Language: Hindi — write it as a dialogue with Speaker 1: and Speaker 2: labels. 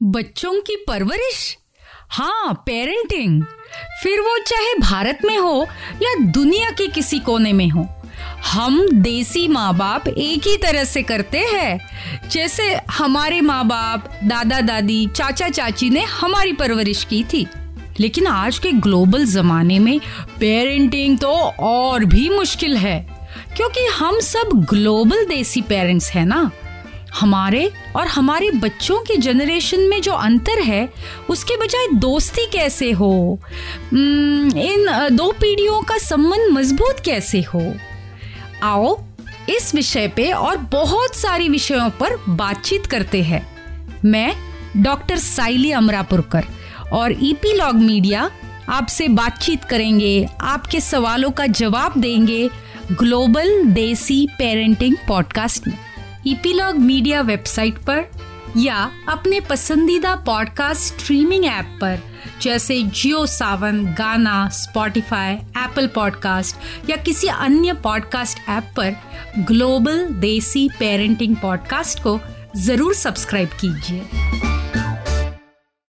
Speaker 1: बच्चों की परवरिश? हाँ पेरेंटिंग फिर वो चाहे भारत में हो या दुनिया के किसी कोने में हो, हम देसी माँ बाप एक ही तरह से करते हैं। जैसे हमारे माँ बाप दादा दादी चाचा चाची ने हमारी परवरिश की थी। लेकिन आज के ग्लोबल जमाने में पेरेंटिंग तो और भी मुश्किल है, क्योंकि हम सब ग्लोबल देसी पेरेंट्स हैं ना। हमारे और हमारे बच्चों के जनरेशन में जो अंतर है, उसके बजाय दोस्ती कैसे हो? इन दो पीढ़ियों का संबंध मज़बूत कैसे हो? आओ इस विषय पे और बहुत सारी विषयों पर बातचीत करते हैं। मैं डॉक्टर साइली अमरापुरकर और ईपी लॉग मीडिया आपसे बातचीत करेंगे, आपके सवालों का जवाब देंगे ग्लोबल देसी पेरेंटिंग पॉडकास्ट में। ईपीलॉग मीडिया वेबसाइट पर या अपने पसंदीदा पॉडकास्ट स्ट्रीमिंग ऐप पर, जैसे जियो सावन, गाना, स्पॉटिफाई, एप्पल पॉडकास्ट या किसी अन्य पॉडकास्ट ऐप पर ग्लोबल देसी पेरेंटिंग पॉडकास्ट को ज़रूर सब्सक्राइब कीजिए।